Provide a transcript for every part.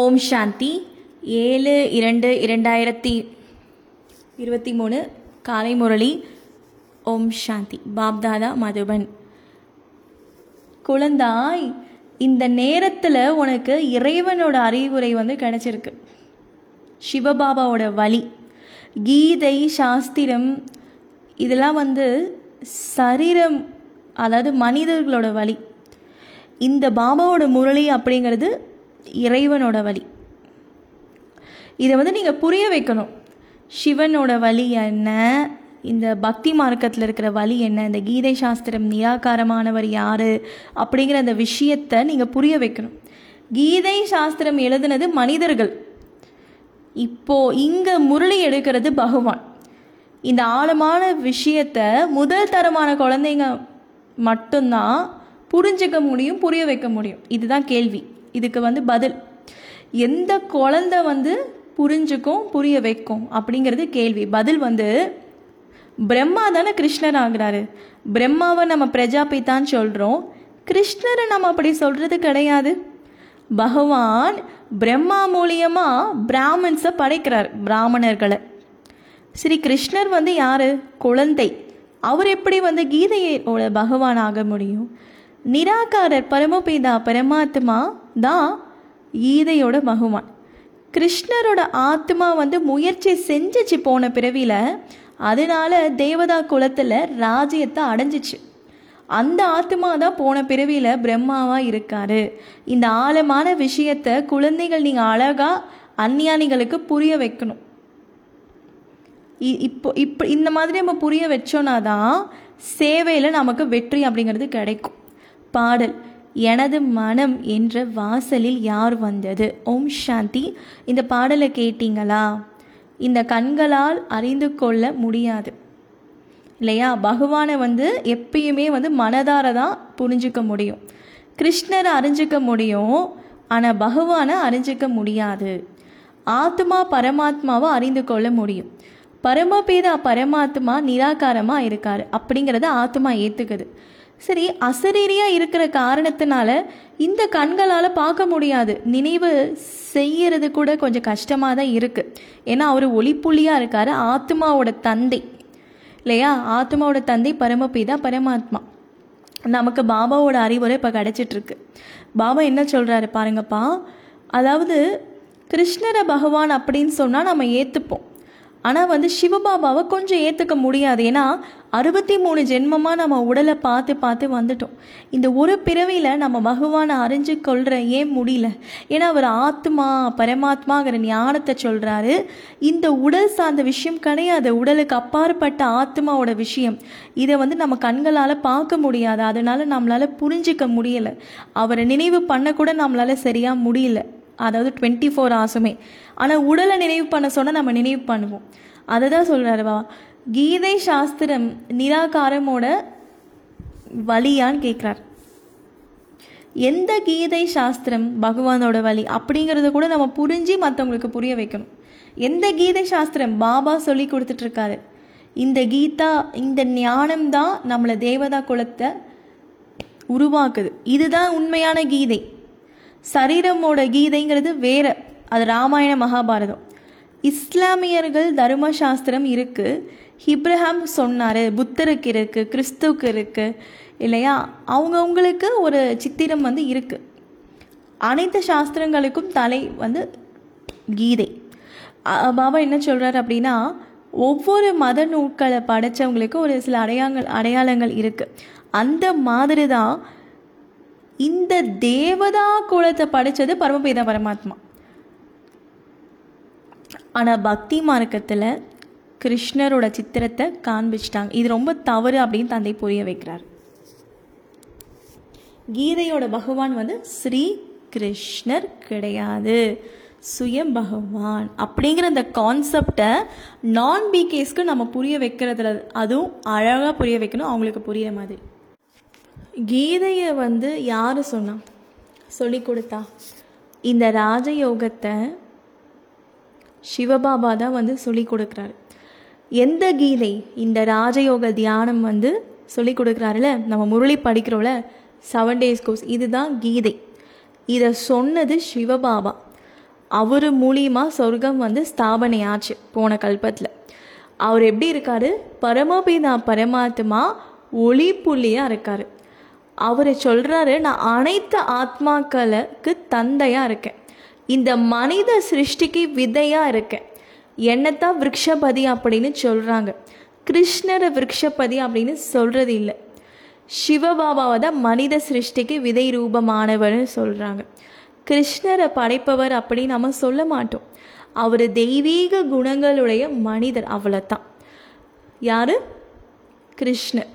ஓம் சாந்தி. ஏழு இரண்டு இரண்டாயிரத்தி இருபத்தி மூணு காலை முரளி. ஓம் சாந்தி. பாப்தாதா மதுபன். குழந்தாய் இந்த நேரத்தில் உனக்கு இறைவனோட அறிவுரை வந்து கிடச்சிருக்கு. சிவபாபாவோட வழி கீதை சாஸ்திரம் இதெல்லாம் வந்து சரீரம் அதாவது மனிதர்களோட வழி இந்த பாபாவோட முரளி அப்படிங்கிறது இறைவனோட வழி. இதை வந்து நீங்கள் புரிய வைக்கணும். சிவனோட வழி என்ன? இந்த பக்தி மார்க்கத்தில் இருக்கிற வழி என்ன? இந்த கீதை சாஸ்திரம் நிராகாரமானவர் யார்? அப்படிங்கிற அந்த விஷயத்தை நீங்கள் புரிய வைக்கணும். கீதை சாஸ்திரம் எழுதுனது மனிதர்கள். இப்போ இங்கே முரளி எடுக்கிறது பகவான். இந்த ஆழமான விஷயத்த முதல் தரமான குழந்தைங்க மட்டும்தான் புரிஞ்சுக்க முடியும் புரிய வைக்க முடியும். இதுதான் கேள்வி. இதுக்கு வந்து பதில். எந்த குழந்தை வந்து புரிஞ்சுக்கும் புரிய வைக்கும் அப்படிங்கிறது கேள்வி. பதில் வந்து பிரம்மா தானே கிருஷ்ணர் ஆகுறாரு பிரம்மாவை நம்ம பிரஜாபிதான் சொல்கிறோம் கிருஷ்ணரை நம்ம அப்படி சொல்கிறது கிடையாது. பகவான் பிரம்மா மூலியமாக பிராமன்ஸை படைக்கிறார் பிராமணர்களை. ஸ்ரீ கிருஷ்ணர் வந்து யார்? குழந்தை. அவர் எப்படி வந்து கீதையோட பகவான் ஆக முடியும்? நிராகாரர் பரமபிதா பரமாத்மா தான் கீதையோட பகவான். கிருஷ்ணரோட ஆத்மா வந்து முயற்சி செஞ்சிச்சு போன பிறவியில் அதனால தேவதா குலத்தில் ராஜ்யத்தை அடைஞ்சிச்சு. அந்த ஆத்மா தான் போன பிறவியில் பிரம்மாவாக இருக்காரு. இந்த ஆழமான விஷயத்தை குழந்தைகள் நீங்கள் அழகாக அந்நியானிகளுக்கு புரிய வைக்கணும். இப்போ இப்போ இந்த மாதிரி நம்ம புரிய வச்சோன்னா தான் சேவையில் நமக்கு வெற்றி அப்படிங்கிறது கிடைக்கும். பாடல் எனது மனம் என்ற வாசலில் யார் வந்தது? ஓம் சாந்தி. இந்த பாடலை கேட்டீங்களா? இந்த கண்களால் அறிந்து கொள்ள முடியாது. இல்லையா? பகவானை வந்து எப்பயுமே வந்து மனதார தான் புரிஞ்சிக்க முடியும். கிருஷ்ணரை அறிஞ்சிக்க முடியும் ஆனால் பகவானை அறிஞ்சிக்க முடியாது. ஆத்மா பரமாத்மாவை அறிந்து கொள்ள முடியும். பரமபேதா பரமாத்மா நிராகாரமாக இருக்கார். அப்படிங்கிறத ஆத்மா ஏற்றுக்குது சரி அசரீரியாக இருக்கிற காரணத்தினால இந்த கண்களால் பார்க்க முடியாது. நினைவு செய்யறது கூட கொஞ்சம் கஷ்டமாக தான் இருக்குது ஏன்னா அவர் ஒளிப்புள்ளியாக இருக்கார் ஆத்மாவோட தந்தை. இல்லையா? ஆத்மாவோட தந்தை பரமபிதா பரமாத்மா. நமக்கு பாபாவோட அறிவுரை இப்போ கிடச்சிட்ருக்கு. பாபா என்ன சொல்கிறாரு பாருங்கப்பா? அதாவது கிருஷ்ணர பகவான் அப்படின்னு சொன்னால் நம்ம ஏற்றுப்போம் ஆனால் வந்து சிவபாபாவை கொஞ்சம் ஏற்றுக்க முடியாது. ஏன்னா அறுபத்தி மூணு ஜென்மமாக நம்ம உடலை பார்த்து பார்த்து வந்துட்டோம். இந்த ஒரு பிறவியில் நம்ம பகவானை அறிஞ்சு கொள்கிற ஏன் முடியல? ஏன்னா அவர் ஆத்மா பரமாத்மாங்கிற ஞானத்தை சொல்கிறாரு இந்த உடல் சார்ந்த விஷயம் கிடையாது. உடலுக்கு அப்பாற்பட்ட ஆத்மாவோட விஷயம். இதை வந்து நம்ம கண்களால் பார்க்க முடியாது. அதனால் நம்மளால் புரிஞ்சிக்க முடியலை. அவரை நினைவு பண்ணக்கூட நம்மளால் சரியாக முடியல. அதாவது டுவெண்ட்டி ஃபோர் ஹவர்ஸுமே ஆனால் உடலை நினைவு பண்ண சொன்னால் நம்ம நினைவு பண்ணுவோம். அதை தான் சொல்கிறாருவா கீதை சாஸ்திரம் நிராகாரமோட வழியான்னு கேட்குறார் எந்த கீதை சாஸ்திரம் பகவானோட வழி அப்படிங்கிறத கூட நம்ம புரிஞ்சு மற்றவங்களுக்கு புரிய வைக்கணும். எந்த கீதை சாஸ்திரம் பாபா சொல்லி கொடுத்துட்ருக்காரு? இந்த கீதா இந்த ஞானம் தான் நம்மளை தேவதா குலத்தை உருவாக்குது. இதுதான் உண்மையான கீதை. சரீரமோட கீதைங்கிறது வேற. அது ராமாயண மகாபாரதம். இஸ்லாமியர்கள் தர்மசாஸ்திரம் இருக்குது இப்ரஹாம் சொன்னார் புத்தருக்கு இருக்குது கிறிஸ்துவுக்கு இருக்குது இல்லையா? அவங்கவுங்களுக்கு ஒரு சித்திரம் வந்து இருக்குது அனைத்து சாஸ்திரங்களுக்கும் தலை வந்து கீதை. பாபா என்ன சொல்கிறார் அப்படின்னா ஒவ்வொரு மத நூட்களை படைத்தவங்களுக்கு ஒரு சில அடையாளங்கள் அடையாளங்கள் இருக்குது அந்த மாதிரி தான் இந்த தேவதா குலத்தை படித்தது பரமபிதா பரமாத்மா. ஆனால் பக்தி மார்க்கத்தில் கிருஷ்ணரோட சித்திரத்தை காண்பிச்சிட்டாங்க. இது ரொம்ப தவறு அப்படின்னு தந்தை புரிய வைக்கிறார். கீதையோட பகவான் வந்து ஸ்ரீ கிருஷ்ணர் கிடையாது. சுயம் பகவான் அப்படிங்கிற அந்த கான்செப்டை நான் பிகேஸ்க்கு நம்ம புரிய வைக்கிறதுல அதுவும் அழகாக புரிய வைக்கணும். அவங்களுக்கு புரிய மாதிரி. கீதையை வந்து யார் சொன்னா? சொல்லி கொடுத்தா. இந்த ராஜயோகத்தை சிவபாபா தான் வந்து சொல்லி கொடுக்குறாரு. எந்த கீதை இந்த ராஜயோக தியானம் வந்து சொல்லி கொடுக்குறாருல? நம்ம முரளி படிக்கிறோம்ல செவன் டேஸ் கோர்ஸ் இதுதான் கீதை. இதை சொன்னது சிவபாபா. அவர் மூலியமாக சொர்க்கம் வந்து ஸ்தாபனை ஆச்சு போன கல்பத்தில். அவர் எப்படி இருக்காரு? பரமபிதா பரமாத்மா ஒளி புள்ளியாக இருக்காரு. அவர் சொல்கிறாரு நான் அனைத்து ஆத்மாக்களுக்கு தந்தையாக இருக்கேன். இந்த மனித சிருஷ்டிக்கு விதையாக இருக்கேன். என்னத்தான் விரக்ஷபதி அப்படின்னு சொல்கிறாங்க கிருஷ்ணரை விரக்ஷபதி அப்படின்னு சொல்கிறது இல்லை. சிவபாபாவை தான் மனித சிருஷ்டிக்கு விதை ரூபமானவர்னு சொல்கிறாங்க கிருஷ்ணரை படைப்பவர் அப்படின்னு நம்ம சொல்ல மாட்டோம். அவர் தெய்வீக குணங்களுடைய மனிதர் அவ்வளோத்தான் யார்? கிருஷ்ணர்.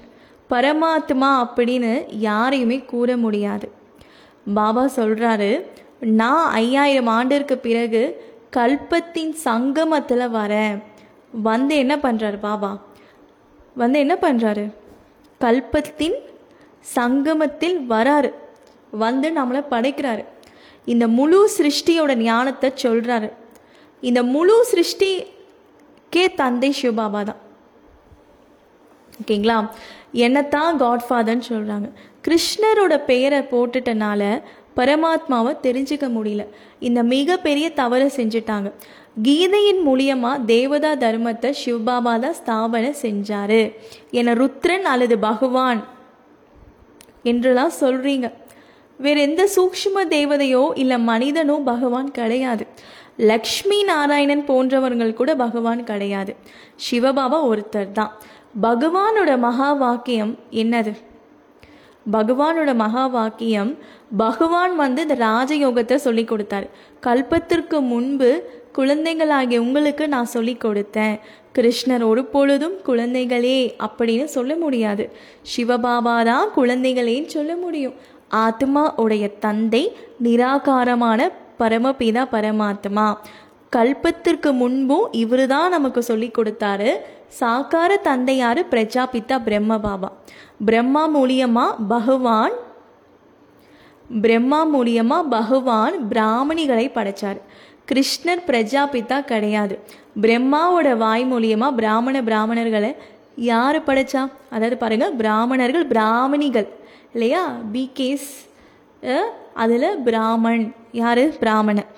பரமாத்மா அப்படின்னு யாரையுமே கூற முடியாது. பாபா சொல்கிறாரு நான் ஐயாயிரம் ஆண்டிற்கு பிறகு கல்பத்தின் சங்கமத்தில் வரேன். வந்து என்ன பண்ணுறாரு பாபா? வந்து என்ன பண்ணுறாரு கல்பத்தின் சங்கமத்தில் வராரு. வந்து நம்மளை படைக்கிறாரு. இந்த முழு சிருஷ்டியோட ஞானத்தை சொல்கிறாரு இந்த முழு சிருஷ்டிக்கே தந்தை சிவபாபா தான். ஓகேங்களா? என்னத்தான் காட்ஃபாதர்ன்னு சொல்கிறாங்க கிருஷ்ணரோட பெயரை போட்டுட்டனால பரமாத்மாவை தெரிஞ்சுக்க முடியல. இந்த மிகப்பெரிய தவறை செஞ்சுட்டாங்க. கீதையின் மூலியமாக தேவதா தர்மத்தை சிவபாபா தான் ஸ்தாபனை செஞ்சார். என ருத்ரன் அல்லது பகவான் என்றெல்லாம் சொல்கிறீங்க வேற எந்த சூக்ஷ்ம தேவதையோ இல்லை மனிதனோ பகவான் கிடையாது. லக்ஷ்மி நாராயணன் போன்றவர்கள் கூட பகவான் கிடையாது. சிவபாபா ஒருத்தர் தான் பகவானோட மகா வாக்கியம் என்னது? பகவானோட மகா வாக்கியம் பகவான் வந்து இந்த ராஜயோகத்தை சொல்லி கொடுத்தாரு. கல்பத்திற்கு முன்பு குழந்தைகளாகிய உங்களுக்கு நான் சொல்லி கொடுத்தேன். கிருஷ்ணர் ஒரு பொழுதும் குழந்தைகளே அப்படின்னு சொல்ல முடியாது. சிவபாபா தான் குழந்தைகளேன்னு சொல்ல முடியும். ஆத்மா உடைய தந்தை நிராகாரமான பரமபிதா பரமாத்மா. கல்பத்திற்கு முன்பும் இவர் தான் நமக்கு சொல்லி கொடுத்தாரு. சாக்கார தந்தையாரு பிரஜாபிதா பிரம்ம பாபா. பிரம்மா மூலியமா பகவான் பிரம்மா மூலியமா பகவான் பிராமணிகளை படைச்சார். கிருஷ்ணர் பிரஜாபிதா கிடையாது. பிரம்மாவோட வாய் மூலியமா பிராமண பிராமணர்களை யார் படைச்சா? அதாவது பாருங்க பிராமணர்கள் பிராமணிகள். இல்லையா? பிகேஸ் அதில் பிராமன் யார்? பிராமணன்.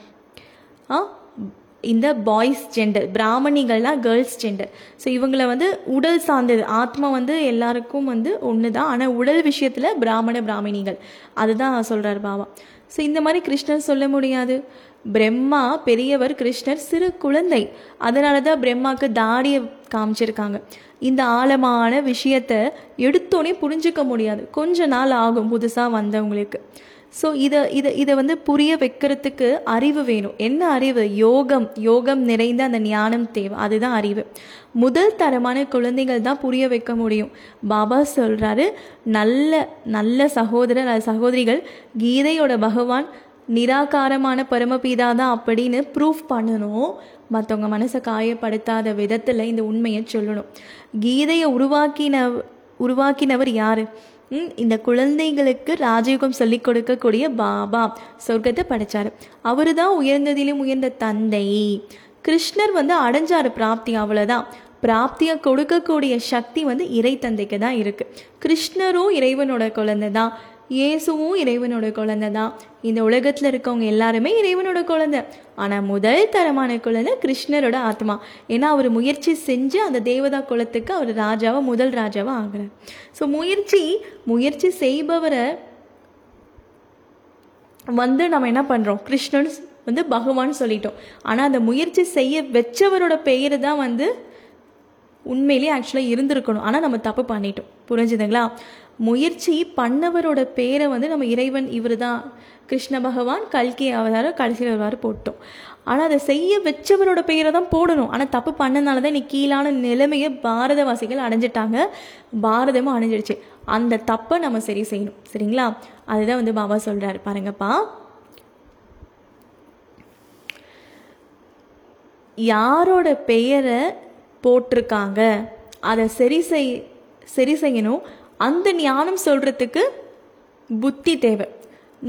ஆ இந்த பாய்ஸ் ஜெண்டர் பிராமணிகள்னா கேர்ள்ஸ் ஜெண்டர் ஸோ இவங்களை வந்து உடல் சார்ந்தது. ஆத்மா வந்து எல்லாருக்கும் வந்து ஒன்று தான் ஆனால் உடல் விஷயத்தில் பிராமண பிராமணிகள். அதுதான் சொல்கிறார் பாபா ஸோ இந்த மாதிரி கிருஷ்ணர் சொல்ல முடியாது. பிரம்மா பெரியவர் கிருஷ்ணர் சிறு குழந்தை. அதனால தான் பிரம்மாவுக்கு தாடியை காமிச்சிருக்காங்க. இந்த ஆழமான விஷயத்தை எடுத்தோடனே புரிஞ்சுக்க முடியாது. கொஞ்ச நாள் ஆகும் புதுசாக வந்தவங்களுக்கு. ஸோ இதை இதை இதை வந்து புரிய வைக்கிறதுக்கு அறிவு வேணும். என்ன அறிவு? யோகம். யோகம் நிறைந்த அந்த ஞானம் தேவை. அதுதான் அறிவு. முதல் தரமான குழந்தைகள் தான் புரிய வைக்க முடியும். பாபா சொல்கிறாரு நல்ல நல்ல சகோதரர் சகோதரிகள் கீதையோட பகவான் நிராகாரமான பரமபீதா தான் அப்படின்னு ப்ரூஃப் பண்ணணும். மற்றவங்க மனசை காயப்படுத்தாத விதத்தில் இந்த உண்மையை சொல்லணும். கீதையை உருவாக்கின உருவாக்கினவர் யார்? இந்த குழந்தைகளுக்கு ராஜயோகம் சொல்லிக் கொடுக்கக்கூடிய பாபா சொர்க்கத்தை படைச்சாரு. அவரு தான் உயர்ந்ததிலும் உயர்ந்த தந்தை. கிருஷ்ணர் வந்து அடைஞ்சாரு பிராப்தி அவ்வளோதான் பிராப்தியை கொடுக்கக்கூடிய சக்தி வந்து இறை தந்தைக்கு தான் இருக்கு. கிருஷ்ணரும் இறைவனோட குழந்தை தான் இயேசுவும் இறைவனோட குழந்தை தான். இந்த உலகத்தில் இருக்கவங்க எல்லாருமே இறைவனோட குழந்தை. ஆனால் முதல் தரமான குழந்தை கிருஷ்ணரோட ஆத்மா. ஏன்னா அவர் முயற்சி செஞ்சு அந்த தேவதா குலத்துக்கு அவர் ராஜாவை முதல் ராஜாவாக ஆகிறார். ஸோ முயற்சி முயற்சி செய்பவரை வந்து நம்ம என்ன பண்ணுறோம் கிருஷ்ணன் வந்து பகவான் சொல்லிட்டோம். ஆனால் அந்த முயற்சி செய்ய வச்சவரோட பெயர் தான் வந்து உண்மையிலேயே ஆக்சுவலாக இருந்திருக்கணும். ஆனால் நம்ம தப்பு பண்ணிட்டோம். புரிஞ்சுதுங்களா? முயற்சி பண்ணவரோட பேரை வந்து நம்ம இறைவன் இவர் தான் கிருஷ்ண பகவான் கல்கி அவதாரம் கடைசியில் வருவார் போட்டோம். ஆனால் அதை செய்ய வச்சவரோட பெயரை தான் போடணும். ஆனால் தப்பு பண்ணனால தான் இன்னைக்கு கீழான நிலைமையை பாரதவாசிகள் அடைஞ்சிட்டாங்க. பாரதமும் அடைஞ்சிடுச்சு அந்த தப்பை நம்ம சரி செய்யணும். சரிங்களா? அதுதான் வந்து பாபா சொல்கிறாரு பாருங்கப்பா. யாரோட பெயரை போட்டிருக்காங்க. அதை சரி செய் சரி செய்யணும். அந்த ஞானம் சொல்கிறதுக்கு புத்தி தேவை.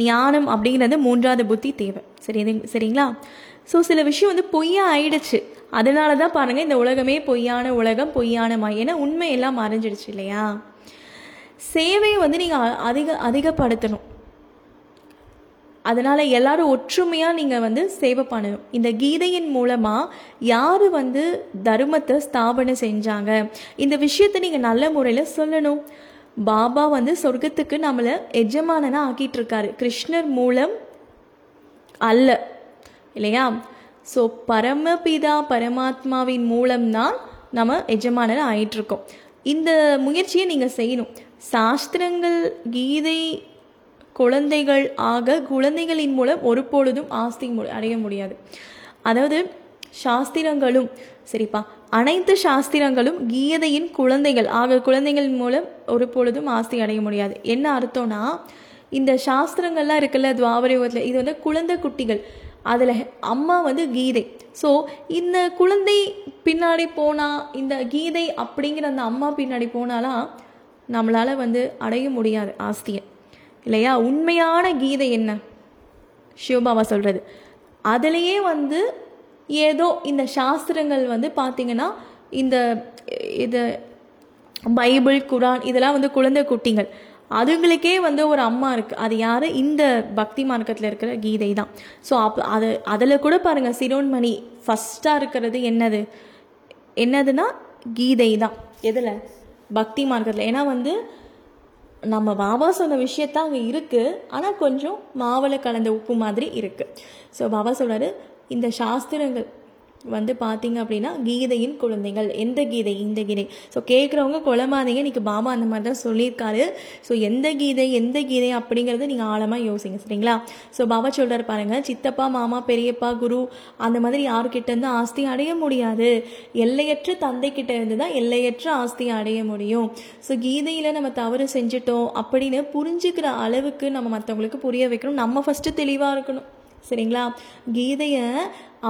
ஞானம் அப்படிங்கிறது மூன்றாவது புத்தி தேவை. சரி சரிங்களா? ஸோ சில விஷயம் வந்து பொய்யா ஆயிடுச்சு. அதனால தான் பாருங்கள் இந்த உலகமே பொய்யான உலகம் பொய்யான மாய் ஏன்னா உண்மையெல்லாம் மறைஞ்சிடுச்சு இல்லையா? சேவையை வந்து நீங்கள் அதிக அதிகப்படுத்தணும். அதனால் எல்லாரும் ஒற்றுமையாக நீங்கள் வந்து சேவை பண்ணணும். இந்த கீதையின் மூலமாக யார் வந்து தர்மத்தை ஸ்தாபனை செஞ்சாங்க? இந்த விஷயத்தை நீங்கள் நல்ல முறையில் சொல்லணும். பாபா வந்து சொர்க்கத்துக்கு நம்மளை எஜமானனா ஆக்கிட்டு இருக்காரு கிருஷ்ணர் மூலம் அல்ல. இல்லையா? ஸோ பரமபிதா பரமாத்மாவின் மூலம்தான் நம்ம எஜமானர் ஆயிட்டிருக்கோம். இந்த முயற்சியை நீங்கள் செய்யணும். சாஸ்திரங்கள் கீதை குழந்தைகள் ஆக குழந்தைகளின் மூலம் ஒருபொழுதும் ஆஸ்தி மு- அடைய முடியாது. அதாவது சாஸ்திரங்களும் சரிப்பா அனைத்து சாஸ்திரங்களும் கீதையின் குழந்தைகள் ஆக குழந்தைகள் மூலம் ஒரு பொழுதும் ஆஸ்தி அடைய முடியாது. என்ன அர்த்தம்னா இந்த சாஸ்திரங்கள்லாம் இருக்குல்ல துவாபர யுகத்தில் இது வந்து குழந்தை குட்டிகள். அதில் அம்மா வந்து கீதை. ஸோ இந்த குழந்தை பின்னாடி போனால் இந்த கீதை அப்படிங்கிற அந்த அம்மா பின்னாடி போனாலாம் நம்மளால் வந்து அடைய முடியாது ஆஸ்தியை. இல்லையா? உண்மையான கீதை என்ன? சிவபாபா சொல்கிறது அதுலேயே வந்து ஏதோ இந்த சாஸ்திரங்கள் வந்து பார்த்திங்கன்னா இந்த இது பைபிள் குரான் இதெல்லாம் வந்து குழந்தை குட்டிகள். அதுங்களுக்கே வந்து ஒரு அம்மா இருக்குது அது யார்? இந்த பக்தி மார்க்கத்தில் இருக்கிற கீதை தான். ஸோ அப் அது அதில் கூட பாருங்கள் சிரோன்மணி ஃபஸ்ட்டாக இருக்கிறது என்னது? என்னதுன்னா கீதை தான். எதில்? பக்தி மார்க்கத்தில். ஏன்னா வந்து நம்ம பாபா சொன்ன விஷயத்தான் அங்கே இருக்குது ஆனால் கொஞ்சம் மாவில் கலந்த உப்பு மாதிரி இருக்குது ஸோ பாபா சொல்கிறாரு இந்த சாஸ்திரங்கள் வந்து பார்த்தீங்க அப்படின்னா கீதையின் குழந்தைகள். எந்த கீதை? இந்த கீதை. ஸோ கேட்குறவங்க குழம்பாதீங்க. இன்னைக்கு பாபா அந்த மாதிரி தான் சொல்லியிருக்காரு. ஸோ எந்த கீதை எந்த கீதை அப்படிங்கிறத நீங்கள் ஆழமாக யோசிங்க. சரிங்களா? ஸோ பாபா சொல்கிறார் பாருங்கள் சித்தப்பா மாமா பெரியப்பா குரு அந்த மாதிரி யாருக்கிட்ட இருந்து ஆஸ்தி அடைய முடியாது. எல்லையற்ற தந்தை கிட்ட இருந்து தான் எல்லையற்ற ஆஸ்தி அடைய முடியும். ஸோ கீதையில் நம்ம தவறு செஞ்சுட்டோம் அப்படின்னு புரிஞ்சுக்கிற அளவுக்கு நம்ம மற்றவங்களுக்கு புரிய வைக்கணும். நம்ம ஃபஸ்ட்டு தெளிவாக இருக்கணும். சரிங்களா? கீதையை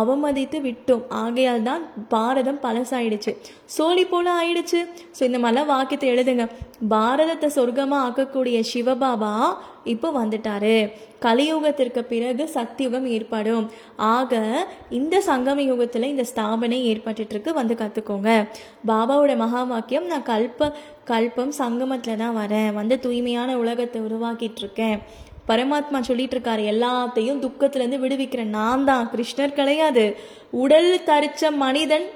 அவமதித்து விட்டோம். ஆகையால் தான் பாரதம் பழசாயிடுச்சு. சோழி போல ஆயிடுச்சு. ஸோ இந்த மாதிரிலாம் வாக்கியத்தை எழுதுங்க. பாரதத்தை சொர்க்கமாக ஆக்கக்கூடிய சிவபாபா இப்போ வந்துட்டாரு. கலியுகத்திற்கு பிறகு சக்தியுகம் ஏற்படும். ஆக இந்த சங்கம யுகத்தில் இந்த ஸ்தாபனை ஏற்பட்டுட்டு இருக்கு வந்து கற்றுக்கோங்க பாபாவோட மகா வாக்கியம் நான் கல்ப கல்பம் சங்கமத்தில் தான் வரேன். வந்து தூய்மையான உலகத்தை உருவாக்கிட்டு இருக்கேன் பரமாத்மா சொல்லிட்டு இருக்காரு எல்லாத்தையும் துக்கத்திலேருந்து விடுவிக்கிறேன் நான் தான். கிருஷ்ணர் கிடையாது. உடல் தரிச்ச மனிதன்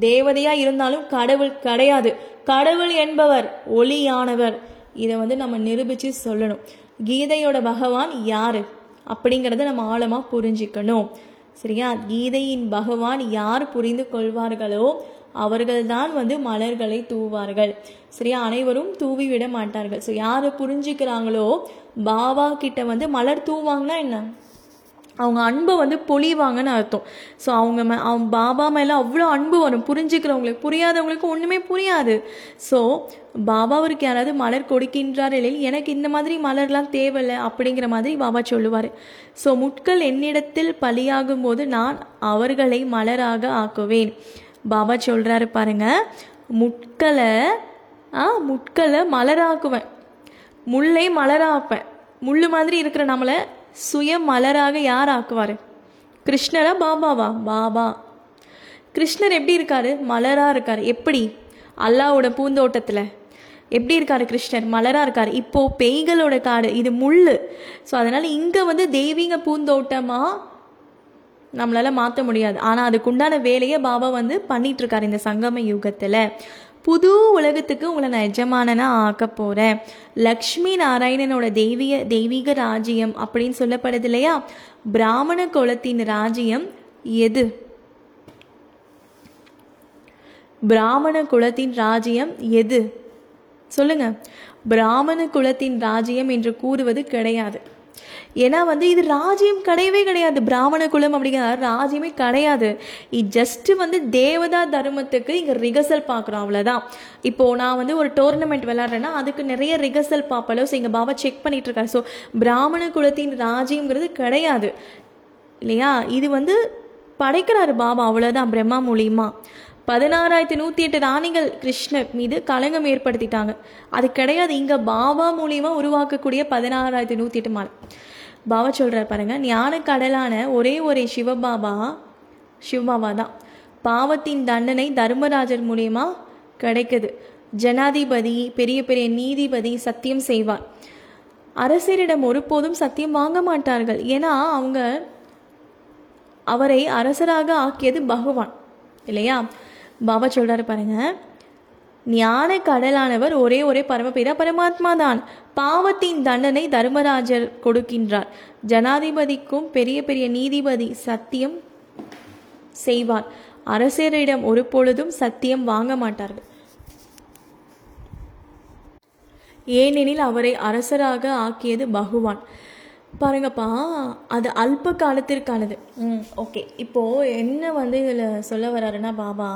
தேவதையா இருந்தாலும் கடவுள் கிடையாது. கடவுள் என்பவர் ஒளியானவர். இதை வந்து நம்ம நிரூபிச்சு சொல்லணும். கீதையோட பகவான் யாரு? அப்படிங்கிறத நம்ம ஆழமா புரிஞ்சுக்கணும். சரியா? கீதையின் பகவான் யார் புரிந்து கொள்வார்களோ அவர்கள்தான் வந்து மலர்களை தூவார்கள். சரியா அனைவரும் தூவி விட மாட்டார்கள். ஸோ யார் புரிஞ்சுக்கிறாங்களோ பாபா கிட்ட வந்து மலர் தூவாங்கன்னா என்ன? அவங்க அன்பை வந்து பொழிவாங்கன்னு அர்த்தம். ஸோ அவங்க மே அவங்க பாபா மேலே அவ்வளோ அன்பு வரும். புரிஞ்சுக்கிறவங்களுக்கு புரியாதவங்களுக்கு ஒன்றுமே புரியாது. ஸோ பாபாவிற்கு யாராவது மலர் கொடுக்கின்றார் இல்லை எனக்கு இந்த மாதிரி மலர்லாம் தேவையில்லை அப்படிங்கிற மாதிரி பாபா சொல்லுவார். ஸோ முட்கள் என்னிடத்தில் பலியாகும் போது நான் அவர்களை மலராக ஆக்குவேன். பாபா சொல்கிறாரு பாருங்க முட்களை ஆ முட்களை மலராக்குவேன். முல்லை மலராப்பேன். முள் மாதிரி இருக்கிற நம்மளை சுய மலராக யார் ஆக்குவார்? கிருஷ்ணரா பாபாவா? பாபா. கிருஷ்ணர் எப்படி இருக்கார்? மலராக இருக்கார். எப்படி? அல்லாவோட பூந்தோட்டத்தில். எப்படி இருக்கார் கிருஷ்ணர்? மலராக இருக்கார். இப்போது பேய்களோட காடு இது முள் ஸோ அதனால் இங்கே வந்து தெய்வீக பூந்தோட்டமாக நம்மளால் மாற்ற முடியாது. ஆனால் அதுக்குண்டான வேலையை பாபா வந்து பண்ணிகிட்ருக்கார் இந்த சங்கம யுகத்தில். புது உலகத்துக்கு உங்களை நான் எஜமானனாக ஆக்க போகிறேன் லக்ஷ்மி நாராயணனோட தெய்வீக தெய்வீக ராஜ்யம் அப்படின்னு சொல்லப்படுது இல்லையா? பிராமண குலத்தின் ராஜ்யம் எது? பிராமண குலத்தின் ராஜ்யம் எது? சொல்லுங்க. பிராமண குலத்தின் ராஜ்யம் என்று கூறுவது கிடையாது. ஏன்னா வந்து இது ராஜ்யம் கிடையவே கிடையாது. பிராமண குலம் அப்படிங்கிற ராஜ்யமே கிடையாது. இது ஜஸ்ட் வந்து தேவதா தர்மத்துக்கு இங்கே ரிகர்சல் பார்க்குறோம் அவ்வளோதான் இப்போது நான் வந்து ஒரு டோர்னமெண்ட் விளாட்றேன்னா அதுக்கு நிறைய ரிகர்சல் பார்ப்பலோ ஸோ எங்கள் பாபா செக் பண்ணிட்டு இருக்காரு. ஸோ பிராமண குலத்தின் ராஜ்யங்கிறது கிடையாது. இல்லையா? இது வந்து படைக்கிறாரு பாபா. அவ்வளோதான் பிரம்மா மூலியமா. பதினாறாயிரத்தி நூற்றி எட்டு ராணிகள் கிருஷ்ணர் மீது கலங்கம் ஏற்படுத்திட்டாங்க. அது கிடையாது. இங்கே பாபா மூலியமாக உருவாக்கக்கூடிய பதினாறாயிரத்தி நூற்றி எட்டு மாலை. பாபா சொல்கிறார் பாருங்கள் ஞான கடலான ஒரே ஒரே சிவபாபா சிவபாபா தான் பாவத்தின் தண்டனை தர்மராஜர் மூலயமா கிடைக்குது. ஜனாதிபதி பெரிய பெரிய நீதிபதி சத்தியம் செய்வார். அரசரிடம் ஒருபோதும் சத்தியம் வாங்க மாட்டார்கள். ஏன்னா அவங்க அவரை அரசராக ஆக்கியது பகவான். இல்லையா? பாபா சொல்கிறாரு பாருங்கள் ஞான கடலானவர் ஒரே ஒரே பரமபிதா பரமாத்மா தான் பாவத்தின் தண்டனை தர்மராஜர் கொடுக்கின்றார். ஜனாதிபதிக்கும் பெரிய பெரிய நீதிபதி சத்தியம் செய்வார். அரசரிடம் ஒரு பொழுதும் சத்தியம் வாங்க மாட்டார்கள். ஏனெனில் அவரை அரசராக ஆக்கியது பகவான். பாருங்கப்பா அது அல்ப காலத்திற்கானது. ம் ஓகே. இப்போது என்ன வந்து இதில் சொல்ல வர்றாருன்னா பாபா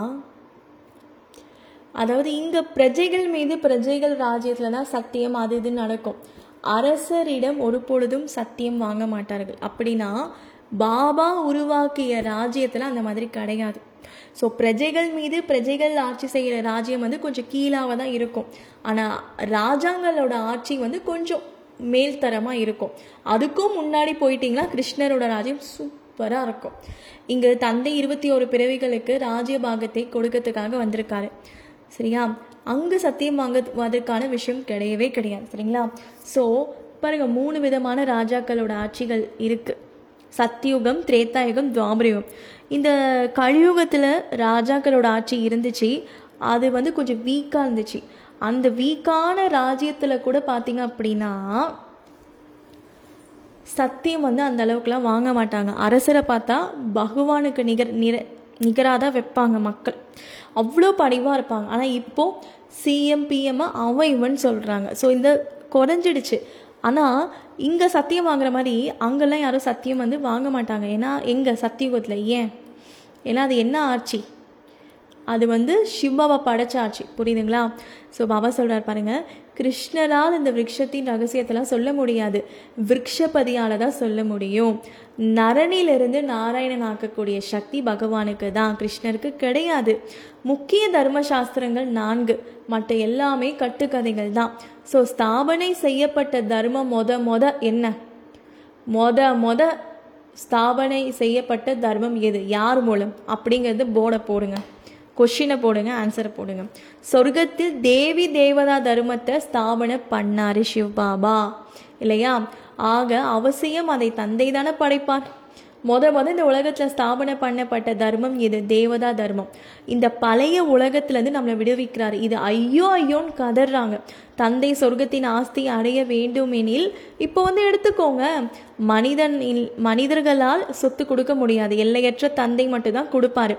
அதாவது இங்கே பிரஜைகள் மீது பிரஜைகள் ராஜ்யத்தில் தான் சத்தியம் அது இது நடக்கும். அரசரிடம் ஒரு பொழுதும் சத்தியம் வாங்க மாட்டார்கள். அப்படின்னா பாபா உருவாக்கிய ராஜ்யத்தில் அந்த மாதிரி கிடையாது. ஸோ பிரஜைகள் மீது பிரஜைகள் ஆட்சி செய்கிற ராஜ்யம் வந்து கொஞ்சம் கீழாக தான் இருக்கும். ஆனால் ராஜாங்களோட ஆட்சி வந்து கொஞ்சம் மேல்தரமாக இருக்கும். அதுக்கும் முன்னாடி போயிட்டீங்கன்னா கிருஷ்ணரோட ராஜ்யம் சூப்பராக இருக்கும். இங்கே தந்தை இருபத்தி ஒரு பிறவிகளுக்கு ராஜ்யபாகத்தை கொடுக்கறதுக்காக வந்திருக்காரு. சரியா? அங்கு சத்தியம் வாங்குவதற்கான விஷயம் கிடையவே கிடையாது சரிங்களா? ஸோ பாருங்க மூணு விதமான ராஜாக்களோட ஆட்சிகள் இருக்கு. சத்தியுகம் திரேத்தாயுகம் துவாபரயுகம். இந்த கலியுகத்தில் ராஜாக்களோட ஆட்சி இருந்துச்சு. அது வந்து கொஞ்சம் வீக்காக இருந்துச்சு. அந்த வீக்கான ராஜ்யத்தில் கூட பார்த்தீங்க அப்படின்னா சத்தியம் வந்து அந்த அளவுக்குலாம் வாங்க மாட்டாங்க. அரசரை பார்த்தா பகவானுக்கு நிகர் நிர நிகராக தான் வைப்பாங்க மக்கள். அவ்வளோ பணிவாக இருப்பாங்க. ஆனால் இப்போது சிஎம் பிஎம் அவன் இவன் சொல்கிறாங்க ஸோ இந்த குறைஞ்சிடுச்சு. ஆனால் இங்கே சத்தியம் வாங்குற மாதிரி அங்கெல்லாம் யாரும் சத்தியம் வந்து வாங்க மாட்டாங்க. ஏன்னா எங்கே சத்தியுகத்தில் ஏன்? ஏன்னா அது என்ன ஆட்சி? அது வந்து சிவாவை படைச்ச ஆட்சி. புரியுதுங்களா? ஸோ பாபா சொல்கிறார் பாருங்கள் கிருஷ்ணரால் இந்த விரக்ஷத்தின் ரகசியத்தெல்லாம் சொல்ல முடியாது. விரக்ஷபதியால் தான் சொல்ல முடியும். நரனிலிருந்து நாராயணன் ஆக்கக்கூடிய சக்தி பகவானுக்கு தான் கிருஷ்ணருக்கு கிடையாது. முக்கிய தர்ம சாஸ்திரங்கள் நான்கு மற்ற எல்லாமே கட்டுக்கதைகள் தான். ஸோ ஸ்தாபனை செய்யப்பட்ட தர்மம் மொத மொத என்ன? மொத மொத ஸ்தாபனை செய்யப்பட்ட தர்மம் எது? யார் மூலம்? அப்படிங்கிறது போர்டை போடுங்க. கொஷினை போடுங்க ஆன்சரை போடுங்க. சொர்க்கத்தில் தேவி தேவதா தர்மத்தை ஸ்தாபனை பண்ணாரு சிவபாபா இல்லையா? ஆக அவசியம் அதை தந்தை தானே படைப்பார். முத முத இந்த உலகத்தில் ஸ்தாபனை பண்ணப்பட்ட தர்மம் இது தேவதா தர்மம். இந்த பழைய உலகத்துலேருந்து நம்மளை விடுவிக்கிறார். இது ஐயோ ஐயோன்னு கதறாங்க தந்தை சொர்க்கத்தின் ஆஸ்தி அடைய வேண்டுமெனில் இப்போ வந்து எடுத்துக்கோங்க மனிதன் மனிதர்களால் சொத்து கொடுக்க முடியாது. எல்லையற்ற தந்தை மட்டும்தான் கொடுப்பாரு.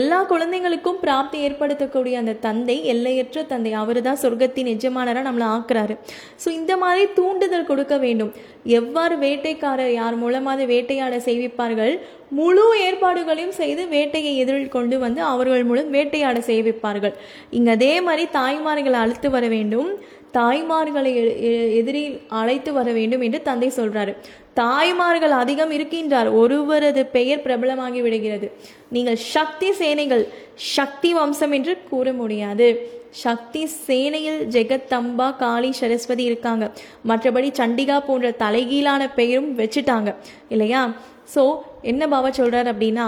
எல்லா குழந்தைங்களுக்கும் பிராப்தி ஏற்படுத்தக்கூடிய அந்த தந்தை எல்லையற்ற தந்தை அவர் தான் சொர்க்கத்தின் எஜமானராக நம்மளை ஆக்குறாரு. ஸோ இந்த மாதிரி தூண்டுதல் கொடுக்க வேண்டும். எவ்வாறு வேட்டைக்காரர் யார் மூலமாக வேட்டையாட செய்விப்பார்கள் முழு ஏற்பாடுகளையும் செய்து வேட்டையை எதிரில் கொண்டு வந்து அவர்கள் மூலம் வேட்டையாட செய்விப்பார்கள் இங்கே அதே மாதிரி தாய்மார்களை அழைத்து வர வேண்டும். தாய்மார்களை எ- எதிரில் அழைத்து வர வேண்டும் என்று தந்தை சொல்றாரு. தாய்மார்கள் அதிகம் இருக்கின்றார். ஒருவரது பெயர் பிரபலமாகி விடுகிறது. நீங்கள் சக்தி சேனைகள் சக்தி வம்சம் என்று கூற முடியாது. சக்தி சேனையில் ஜெகத்தம்பா காளி சரஸ்வதி இருக்காங்க. மற்றபடி சண்டிகா போன்ற தலைகீழான பெயரும் வச்சுட்டாங்க. இல்லையா? ஸோ என்ன பாபா சொல்றாரு அப்படின்னா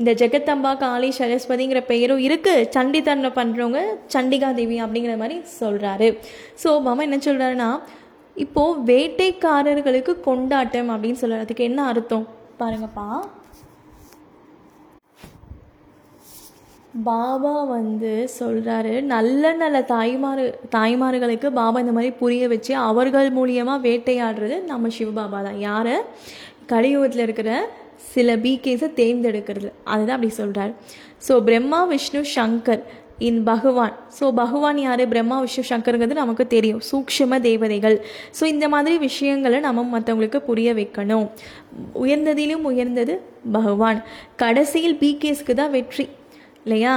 இந்த ஜெகத்தம்பா காளி சரஸ்வதிங்கிற பெயரும் இருக்கு. சண்டித்தன்மை பண்றவங்க சண்டிகா தேவி அப்படிங்கிற மாதிரி சொல்றாரு. ஸோ பாபா என்ன சொல்றாருன்னா இப்போ வேட்டைக்காரர்களுக்கு கொண்டாட்டம் அப்படின்னு சொல்றாரு அதுக்கு என்ன அர்த்தம்? பாருங்கப்பா. பாபா வந்து சொல்கிறாரு நல்ல நல்ல தாய்மாரு தாய்மார்களுக்கு பாபா இந்த மாதிரி புரிய வச்சு அவர்கள் மூலியமாக வேட்டையாடுறது நம்ம சிவபாபா தான். யாரை? கலியுகத்தில் இருக்கிற சில பிகேஸை தேர்ந்தெடுக்கிறது. அதுதான் அப்படி சொல்கிறார் ஸோ பிரம்மா விஷ்ணு சங்கர் இன் பகவான் ஸோ பகவான் யார்? பிரம்மா விஷ்ணு சங்கருங்கிறது நமக்கு தெரியும். சூக்ஷ்ம தேவதைகள். ஸோ இந்த மாதிரி விஷயங்களை நம்ம மற்றவங்களுக்கு புரிய வைக்கணும். உயர்ந்ததிலும் உயர்ந்தது பகவான். கடைசியில் பிகேஸ்க்கு தான் வெற்றி. இல்லையா?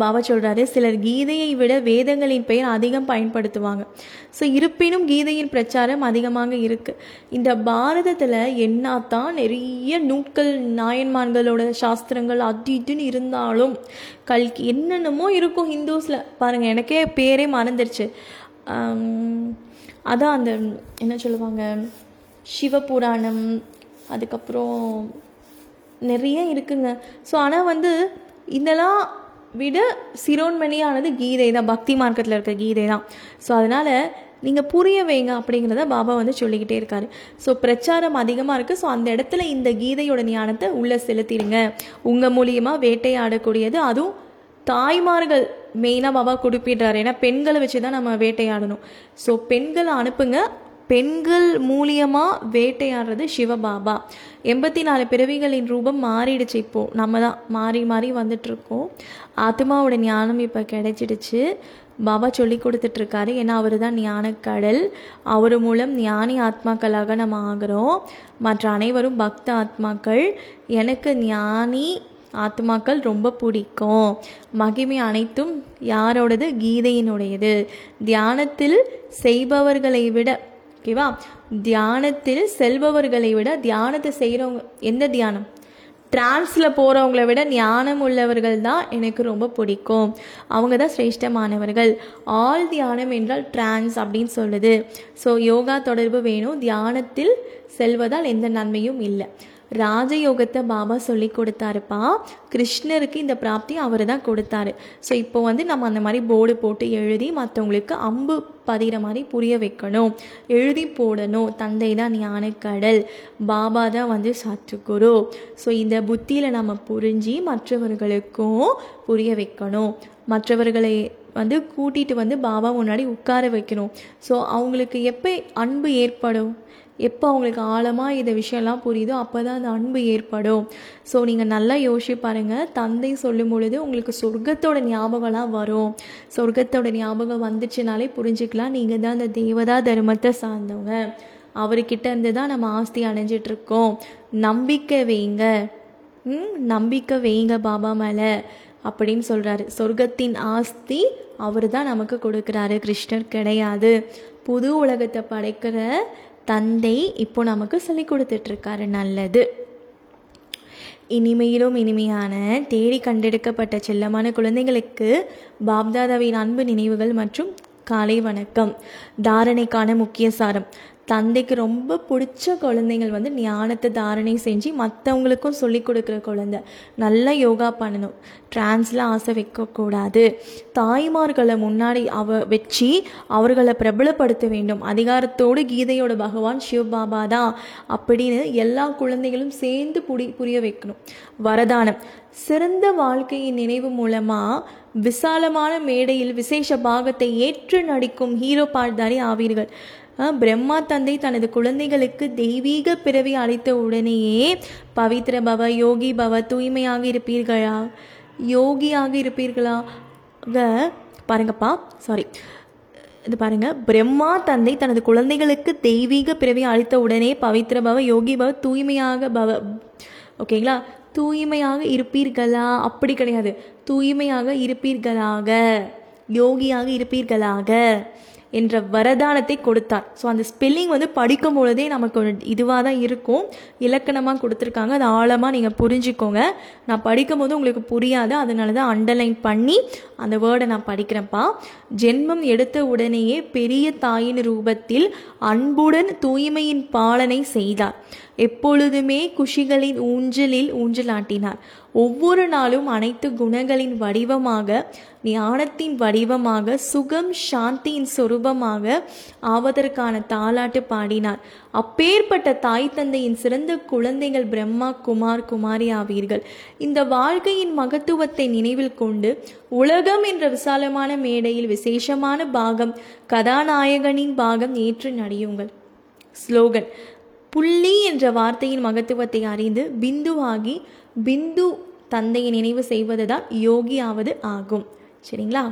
பாபா சொல்கிறாரு சிலர் கீதையை விட வேதங்களின் பெயர் அதிகம் பயன்படுத்துவாங்க. ஸோ இருப்பினும் கீதையின் பிரச்சாரம் அதிகமாக இருக்குது இந்த பாரதத்தில் என்னத்தான் நிறைய நூட்கள் நாயன்மான்களோட சாஸ்திரங்கள் அது இதுன்னு இருந்தாலும் கல்கி என்னென்னமோ இருக்கும் ஹிந்துஸில். பாருங்கள் எனக்கே பேரே மறந்துருச்சு. அதான் அந்த என்ன சொல்லுவாங்க சிவபுராணம் அதுக்கப்புறம் நிறைய இருக்குங்க. ஸோ ஆனால் வந்து இதெல்லாம் விட சிரோன்மணியானது கீதை தான் பக்தி மார்க்கத்தில் இருக்க கீதை தான் ஸோ அதனால் நீங்கள் புரிய வைங்க அப்படிங்கிறத பாபா வந்து சொல்லிக்கிட்டே இருக்காரு. ஸோ பிரச்சாரம் அதிகமாக இருக்குது ஸோ அந்த இடத்துல இந்த கீதையோட ஞானத்தை உள்ளே செலுத்திடுங்க. உங்கள் மூலியமாக வேட்டையாடக்கூடியது அதுவும் தாய்மார்கள் மெயினாக பாபா குறிப்பிடுறாரு ஏன்னா பெண்களை வச்சு தான் நம்ம வேட்டையாடணும். ஸோ பெண்களை அனுப்புங்க. பெண்கள் மூலியமாக வேட்டையாடுறது சிவபாபா. எண்பத்தி நாலு பிறவிகளின் ரூபம் மாறிடுச்சு இப்போது நம்ம தான் மாறி மாறி வந்துட்டுருக்கோம். ஆத்மாவோட ஞானம் இப்போ கிடைச்சிடுச்சு. பாபா சொல்லி கொடுத்துட்ருக்காரு. ஏன்னா அவர் தான் ஞானக்கடல். அவர் மூலம் ஞானி ஆத்மாக்களாக நம்ம ஆகிறோம். மற்ற அனைவரும் பக்த ஆத்மாக்கள். எனக்கு ஞானி ஆத்மாக்கள் ரொம்ப பிடிக்கும். மகிமை அனைத்தும் யாரோடது? கீதையினுடையது. தியானத்தில் செய்பவர்களை விட ஓகேவா? தியானத்தில் செல்பவர்களை விட தியானத்தை செய்கிறவங்க எந்த தியானம்? டிரான்ஸில் போகிறவங்கள விட ஞானம் உள்ளவர்கள் தான் எனக்கு ரொம்ப பிடிக்கும். அவங்க தான் சிரேஷ்டமானவர்கள். ஆல் தியானம் என்றால் டிரான்ஸ் அப்படின்னு சொல்லுது. ஸோ யோகா தொடர்பு வேணும். தியானத்தில் செல்வதால் எந்த நன்மையும் இல்லை. ராஜயோகத்தை பாபா சொல்லி கொடுத்தாருப்பா. கிருஷ்ணருக்கு இந்த பிராப்தி அவர் தான் கொடுத்தாரு. ஸோ இப்போ வந்து நம்ம அந்த மாதிரி போர்டு போட்டு எழுதி மற்றவங்களுக்கு அம்பு பதிகிற மாதிரி புரிய வைக்கணும். எழுதி போடணும். தந்தை தான் ஞானக்கடல். பாபா தான் வந்து சத்துக்குரு. ஸோ இந்த புத்தியில் நம்ம புரிஞ்சு மற்றவர்களுக்கும் புரிய வைக்கணும். மற்றவர்களை வந்து கூட்டிகிட்டு வந்து பாபா முன்னாடி உட்கார வைக்கணும். ஸோ அவங்களுக்கு எப்போ அன்பு ஏற்படும்? எப்போ அவங்களுக்கு ஆழமாக இந்த விஷயம்லாம் புரியுதோ அப்போ தான் அந்த அன்பு ஏற்படும். ஸோ நீங்கள் நல்லா யோசிச்சு பாருங்கள் தந்தை சொல்லும் பொழுது உங்களுக்கு சொர்க்கத்தோட ஞாபகம்லாம் வரும். சொர்க்கத்தோட ஞாபகம் வந்துச்சுனாலே புரிஞ்சுக்கலாம். நீங்கள் தான் அந்த தேவதா தர்மத்தை சார்ந்தவங்க. அவர்கிட்ட இருந்து தான் நம்ம ஆஸ்தி அணைஞ்சிட்ருக்கோம் நம்பிக்கை வைங்க. ம் நம்பிக்கை வைங்க பாபா மேலே. அப்படின்னு சொல்கிறாரு சொர்க்கத்தின் ஆஸ்தி அவர் தான் நமக்கு கொடுக்குறாரு. கிருஷ்ணர் கிடையாது. புது உலகத்தை படைக்கிற தந்தை இப்போ நமக்கு சொல்லி கொடுத்துட்ருக்காரு நல்லது. இனிமையிலும் இனிமையான தேடி கண்டெடுக்கப்பட்ட செல்லமான குழந்தைகளுக்கு பாப்தாதாவின் அன்பு நினைவுகள் மற்றும் காலை வணக்கம். தாரணைக்கான முக்கிய சாரம். தந்தைக்கு ரொம்ப பிடிச்ச குழந்தைகள் வந்து ஞானத்தை தாரணை செஞ்சு மற்றவங்களுக்கும் சொல்லி கொடுக்குற குழந்தை. நல்லா யோகா பண்ணணும். டிரான்ஸில் ஆசை வைக்கக்கூடாது. தாய்மார்களை முன்னாடி அவ வச்சு அவர்களை பிரபலப்படுத்த வேண்டும். அதிகாரத்தோடு கீதையோட பகவான் சிவபாபா தான் அப்படின்னு எல்லா குழந்தைகளும் சேர்ந்து புடி புரிய வைக்கணும். வரதானம். சிறந்த வாழ்க்கையின் நினைவு மூலமாக விசாலமான மேடையில் விசேஷ பாகத்தை ஏற்று நடிக்கும் ஹீரோ பாட்தாரி ஆவீர்கள். பிரம்மா தந்தை தனது குழந்தைகளுக்கு தெய்வீக பிறவி அளித்த உடனேயே பவித்ர பவ யோகி பவ தூய்மையாக இருப்பீர்களா? யோகியாக இருப்பீர்களா? பாருங்கப்பா சாரி இது பாருங்க பிரம்மா தந்தை தனது குழந்தைகளுக்கு தெய்வீக பிறவி அளித்த உடனே பவித்ர பவ யோகி பவ தூய்மையாக பவ ஓகேங்களா தூய்மையாக இருப்பீர்களா? அப்படி கிடையாது. தூய்மையாக இருப்பீர்களாக. யோகியாக இருப்பீர்களாக. என்ற வரதானத்தை கொடுத்தார். ஸோ அந்த ஸ்பெல்லிங் வந்து படிக்கும் பொழுதே நமக்கு ஒரு இதுவாக தான் இருக்கும். இலக்கணமாக கொடுத்துருக்காங்க. அது ஆழமாக நீங்கள் புரிஞ்சுக்கோங்க. நான் படிக்கும் போது உங்களுக்கு புரியாது. அதனால தான் அண்டர்லைன் பண்ணி அந்த வேர்டை நான் படிக்கிறேன்ப்பா. ஜென்மம் எடுத்த உடனேயே பெரிய தாயின் ரூபத்தில் அன்புடன் தூய்மையின் பாலனை செய்தார். எப்பொழுதுமே குஷிகளின் ஊஞ்சலில் ஊஞ்சலாட்டினார். ஒவ்வொரு நாளும் அனைத்து குணங்களின் வடிவமாக ஞானத்தின் வடிவமாக சுகம் சாந்தியின் சொரூபமாக ஆவதற்கான தாலாட்டு பாடினார். அப்பேற்பட்ட தாய் தந்தையின் சிறந்த குழந்தைகள் பிரம்மா குமார் குமாரி ஆவீர்கள். இந்த வாழ்க்கையின் மகத்துவத்தை நினைவில் கொண்டு உலகம் என்ற விசாலமான மேடையில் விசேஷமான பாகம் கதாநாயகனின் பாகம் ஏற்று நடியுங்கள். ஸ்லோகன் புள்ளி என்ற வார்த்தையின் மகத்துவத்தை அறிந்து பிந்துவாகி பிந்து தந்தையை நினைவு செய்வது தான் யோகியாவது ஆகும். சரிங்களா?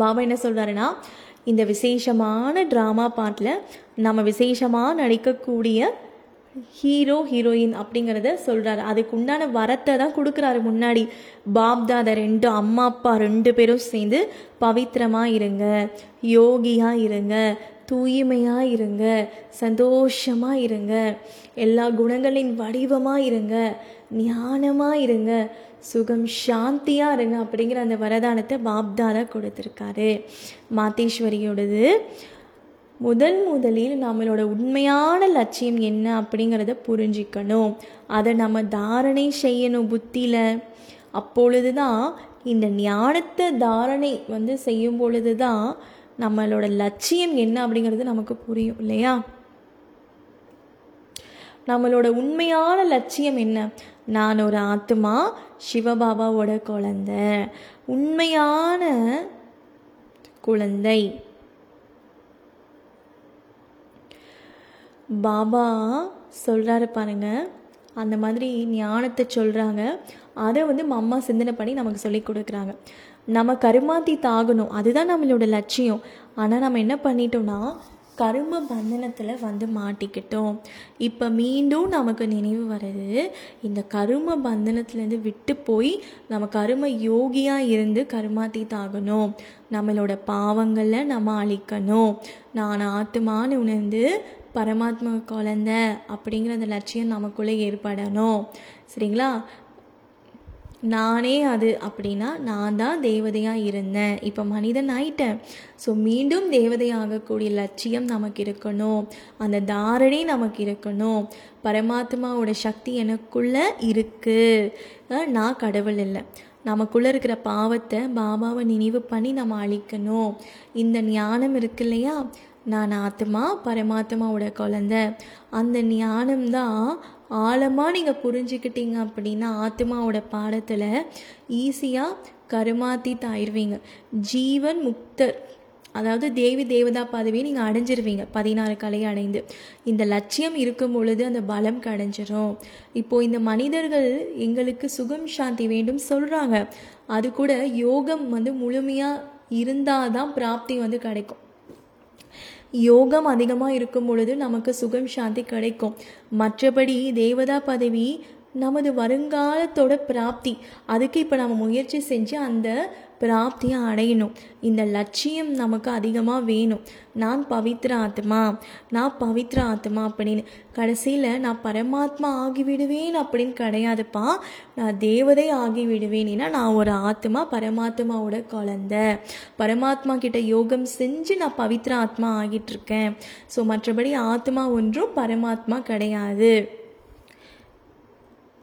பாபா என்ன சொல்கிறாருன்னா இந்த விசேஷமான ட்ராமா பாட்டில் நம்ம விசேஷமாக நடிக்கக்கூடிய ஹீரோ ஹீரோயின் அப்படிங்கிறத சொல்கிறாரு அதுக்கு உண்டான வரத்தை தான் கொடுக்குறாரு முன்னாடி. பாப்தாதா ரெண்டு அம்மா அப்பா ரெண்டு பேரும் சேர்ந்து பவித்திரமாக இருங்க யோகியாக இருங்க தூய்மையாக இருங்க சந்தோஷமாக இருங்க எல்லா குணங்களின் வடிவமாக இருங்க ஞானமாக இருங்க சுகம் சாந்தியாக இருங்க அப்படிங்கிற அந்த வரதானத்தை பாப்தாதா கொடுத்துருக்காரு. மாத்தேஸ்வரியோடது. முதல் முதலில் நம்மளோட உண்மையான லட்சியம் என்ன அப்படிங்கிறத புரிஞ்சிக்கணும். அதை நம்ம தாரணை செய்யணும் புத்தியில். அப்பொழுது தான் இந்த ஞானத்தை தாரணை வந்து செய்யும் பொழுது தான் நம்மளோட லட்சியம் என்ன அப்படிங்கிறது நமக்கு புரியும் இல்லையா? நம்மளோட உண்மையான லட்சியம் என்ன? நான் ஒரு ஆத்மா சிவபாபாவோட குழந்தை. உண்மையான குழந்தை. பாபா சொல்கிறாரு பாருங்க அந்த மாதிரி ஞானத்தை சொல்கிறாங்க அதை வந்து அம்மா சிந்தனை பண்ணி நமக்கு சொல்லி கொடுக்குறாங்க. நம்ம கருமாத்தி தாகணும். அதுதான் நம்மளோட லட்சியம். ஆனால் நம்ம என்ன பண்ணிட்டோம்னா கரும பந்தனத்தில் வந்து மாட்டிக்கிட்டோம். இப்போ மீண்டும் நமக்கு நினைவு வருது இந்த கரும பந்தனத்துலேருந்து விட்டு போய் நம்ம கரும யோகியாக இருந்து கருமாத்தி தாகணும். நம்மளோட பாவங்களை நம்ம அழிக்கணும். நான் ஆத்துமான்னு உணர்ந்து பரமாத்மா குழந்த அப்படிங்கிற அந்த லட்சியம் நமக்குள்ளே ஏற்படணும். சரிங்களா? நானே அது அப்படின்னா நான் தான் தேவதையாக இருந்தேன். இப்போ மனிதன் ஆயிட்டேன். ஸோ மீண்டும் தேவதையாகக்கூடிய லட்சியம் நமக்கு இருக்கணும். அந்த தாரணை நமக்கு இருக்கணும். பரமாத்மாவோட சக்தி எனக்குள்ளே இருக்குது நான் கடவுள் இல்லை. நமக்குள்ளே இருக்கிற பாவத்தை பாபாவை நினைவு பண்ணி நம்ம அழிக்கணும். இந்த ஞானம் இருக்கு இல்லையா? நான் ஆத்மா பரமாத்மாவோட குழந்த. அந்த ஞானம்தான் ஆழமாக நீங்கள் புரிஞ்சுக்கிட்டீங்க அப்படின்னா ஆத்மாவோட பாடத்தில் ஈஸியாக கருமாத்திட்டு ஆயிடுவீங்க ஜீவன் முக்தர். அதாவது தேவி தேவதா பதவியை நீங்கள் அடைஞ்சிருவீங்க. பதினாறு கலையை அடைந்து. இந்த லட்சியம் இருக்கும் பொழுது அந்த பலம் கிடைஞ்சிரும். இப்போது இந்த மனிதர்கள் எங்களுக்கு சுகம் சாந்தி வேண்டும் சொல்கிறாங்க அது கூட யோகம் வந்து முழுமையாக இருந்தால் தான் பிராப்தி வந்து கிடைக்கும். யோகம் அதிகமாக இருக்கும் பொழுது நமக்கு சுகம் சாந்தி கிடைக்கும். மற்றபடி தேவதா பதவி நமது வருங்காலத்தோட பிராப்தி. அதுக்கு இப்போ நம்ம முயற்சி செஞ்சு அந்த பிராப்தியை அடையணும். இந்த லட்சியம் நமக்கு அதிகமாக வேணும். நான் பவித்ர ஆத்மா நான் பவித்ர ஆத்மா அப்படின்னு. கடைசியில் நான் பரமாத்மா ஆகிவிடுவேன் அப்படின்னு கிடையாதுப்பா. நான் தேவதை ஆகிவிடுவேன் ஏன்னா நான் ஒரு ஆத்மா பரமாத்மாவோட குழந்த. பரமாத்மா கிட்ட யோகம் செஞ்சு நான் பவித்ர ஆத்மா ஆகிட்டு இருக்கேன் ஸோ மற்றபடி ஆத்மா ஒன்றும் பரமாத்மா கிடையாது.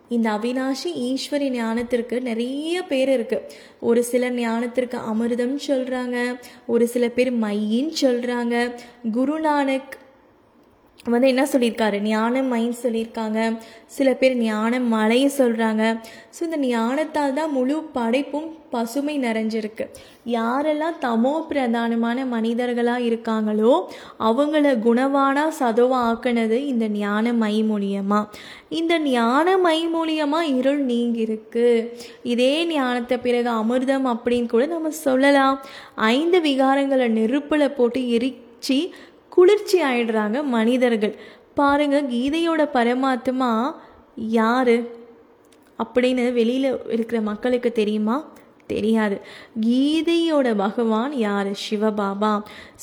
இந்த அவினாஷி ஈஸ்வரி ஞானத்திற்கு நிறைய பேர் இருக்குது ஒரு சில ஞானத்திற்கு அமிர்தம் சொல்கிறாங்க ஒரு சில பேர் மையின்னு சொல்கிறாங்க குருநானக் வந்து என்ன சொல்லியிருக்காரு? ஞான மைன்னு சொல்லியிருக்காங்க. சில பேர் ஞான மலையை சொல்கிறாங்க ஸோ இந்த ஞானத்தால் தான் முழு படைப்பும் பசுமை நிறைஞ்சிருக்கு. யாரெல்லாம் தமோ பிரதானமான மனிதர்களாக இருக்காங்களோ அவங்கள குணவானாக சதவாக ஆக்கினது இந்த ஞான மை மூலியமாக இந்த ஞான மை மூலியமாக இருள் நீங்கியிருக்கு இதே ஞானத்தை பிறகு அமிர்தம் அப்படின்னு கூட நம்ம சொல்லலாம். ஐந்து விகாரங்களை நெருப்பில் போட்டு எரிச்சு குளிர்ச்சி ஆயிடுறாங்க மனிதர்கள். பாருங்க கீதையோட பரமாத்மா யாரு? அப்படின்னு வெளியில் இருக்கிற மக்களுக்கு தெரியுமா? தெரியாது. கீதையோட பகவான் யார்? சிவபாபா.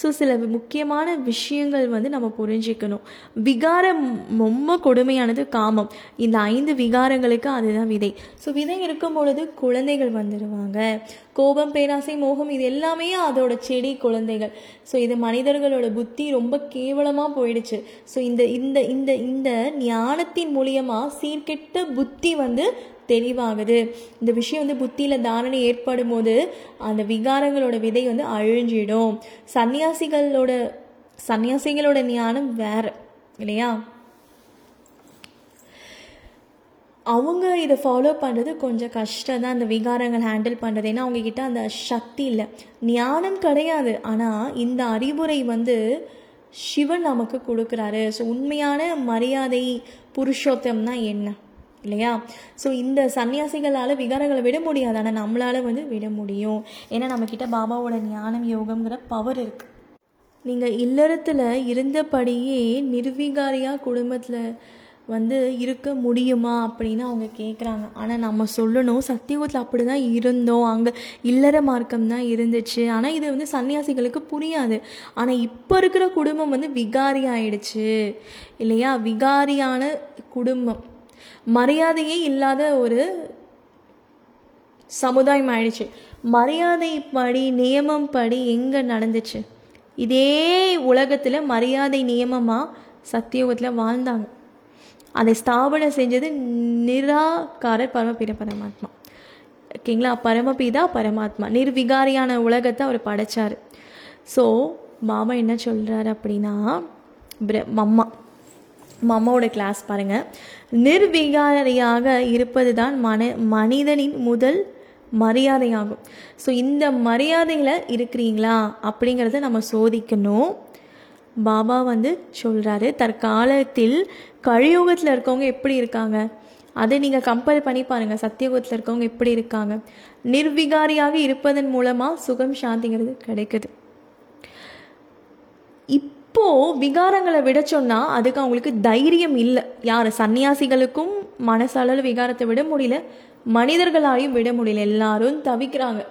ஸோ சில முக்கியமான விஷயங்கள் வந்து நம்ம புரிஞ்சுக்கணும். விகாரம் ரொம்ப கொடுமையானது காமம். இந்த ஐந்து விகாரங்களுக்கு அதுதான் விதை. ஸோ விதை இருக்கும் பொழுது குழந்தைகள் வந்துடுவாங்க கோபம் பேராசை மோகம் இது எல்லாமே அதோட செடி குழந்தைகள். ஸோ இது மனிதர்களோட புத்தி ரொம்ப கேவலமாக போயிடுச்சு. ஸோ இந்த இந்த இந்த இந்த ஞானத்தின் மூலியமாக சீர்கெட்ட புத்தி வந்து தெளிவாகுது. இந்த விஷயம் வந்து புத்தியில் தாரணை ஏற்படும் போது அந்த விகாரங்களோட விதை வந்து அழிஞ்சிடும். சன்னியாசிகளோட சன்னியாசிகளோட ஞானம் வேற இல்லையா? அவங்க இதை ஃபாலோ பண்ணுறது கொஞ்சம் கஷ்டம் தான் அந்த விகாரங்கள் ஹேண்டில் பண்ணுறது ஏன்னா அவங்கக்கிட்ட அந்த சக்தி இல்லை. ஞானம் கிடையாது. ஆனால் இந்த அறிவுரை வந்து சிவன் நமக்கு கொடுக்குறாரு. ஸோ உண்மையான மரியாதை புருஷோத்தம்னா என்ன? இல்லையா? ஸோ இந்த சன்னியாசிகளால் விகாரங்களை விட முடியாது. ஆனால் நம்மளால் வந்து விட முடியும். ஏன்னா நம்மக்கிட்ட பாபாவோட ஞானம் யோகம்ங்கிற பவர் இருக்குது நீங்கள் இல்லறத்தில் இருந்தபடியே நிர்விகாரியாக குடும்பத்தில் வந்து இருக்க முடியுமா அப்படின்னு அவங்க கேட்குறாங்க ஆனால் நம்ம சொல்லணும் சத்தியகுத்தில் அப்படி தான் இருந்தோம். அங்கே இல்லற மார்க்கம் தான் இருந்துச்சு. ஆனால் இது வந்து சன்னியாசிகளுக்கு புரியாது. ஆனால் இப்போ இருக்கிற குடும்பம் வந்து விகாரி ஆயிடுச்சு. இல்லையா? விகாரியான குடும்பம். மரியாதையே இல்லாத ஒரு சமுதாயம் ஆயிடுச்சு மரியாதை படி நியமம் படி எங்கே நடந்துச்சு? இதே உலகத்தில் மரியாதை நியமமாக சத்தியோகத்தில் வாழ்ந்தாங்க. அதை ஸ்தாபனை செஞ்சது நிராகாரர் பரமபீர பரமாத்மா. ஓகேங்களா? பரமபீதா பரமாத்மா. நிர்விகாரியான உலகத்தை அவர் படைச்சார். ஸோ மாமா என்ன சொல்கிறாரு அப்படின்னா பிர மம்மா அம்மாவோட கிளாஸ் பாருங்கள் நிர்விகாரியாக இருப்பது தான் மன மனிதனின் முதல் மரியாதையாகும். ஸோ இந்த மரியாதையில் இருக்கிறீங்களா? அப்படிங்கிறத நம்ம சோதிக்கணும். பாபா வந்து சொல்கிறாரு தற்காலத்தில் கழியுகத்தில் இருக்கவங்க எப்படி இருக்காங்க? அதை நீங்கள் கம்பேர் பண்ணி பாருங்கள் சத்தியுகத்தில் இருக்கவங்க எப்படி இருக்காங்க? நிர்விகாரியாக இருப்பதன் மூலமாக சுகம் சாந்திங்கிறது கிடைக்குது. இப் இப்போ விகாரங்களை விட சொன்னால் அதுக்கு அவங்களுக்கு தைரியம் இல்லை. யார்? சன்னியாசிகளுக்கும் மனசளவு விகாரத்தை விட முடியல. மனிதர்களாலையும் விட முடியல. எல்லாரும் தவிக்கிறாங்க.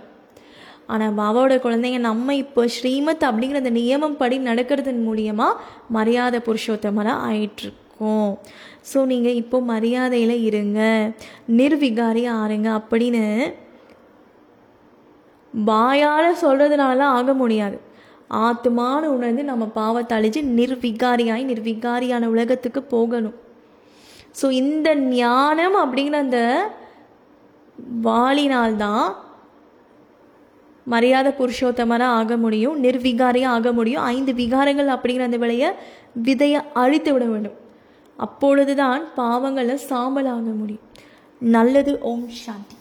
ஆனால் பாபாவோட குழந்தைங்க நம்ம இப்போ ஸ்ரீமத் அப்படிங்கிற அந்த நியமம் படி நடக்கிறதன் மூலியமாக மரியாதை புருஷோத்தமராக ஆயிட்டுருக்கோம். ஸோ நீங்கள் இப்போ மரியாதையில் இருங்க. நிர்விகாரி ஆறுங்க அப்படின்னு வாயால் சொல்கிறதுனால ஆக முடியாது. ஆத்துமான உணர்ந்து நம்ம பாவத்தை அழிஞ்சு நிர்விகாரியாய் நிர்விகாரியான உலகத்துக்கு போகணும். ஸோ இந்த ஞானம் அப்படிங்கிற அந்த வாளினால்தான் மரியாதை புருஷோத்தமராக ஆக முடியும் நிர்விகாரியாக ஆக முடியும். ஐந்து விகாரங்கள் அப்படிங்கிற அந்த விலையை விதையை அழித்து விட வேண்டும். அப்பொழுதுதான் பாவங்களை சாம்பல் ஆக முடியும். நல்லது ஓம் சாந்தி.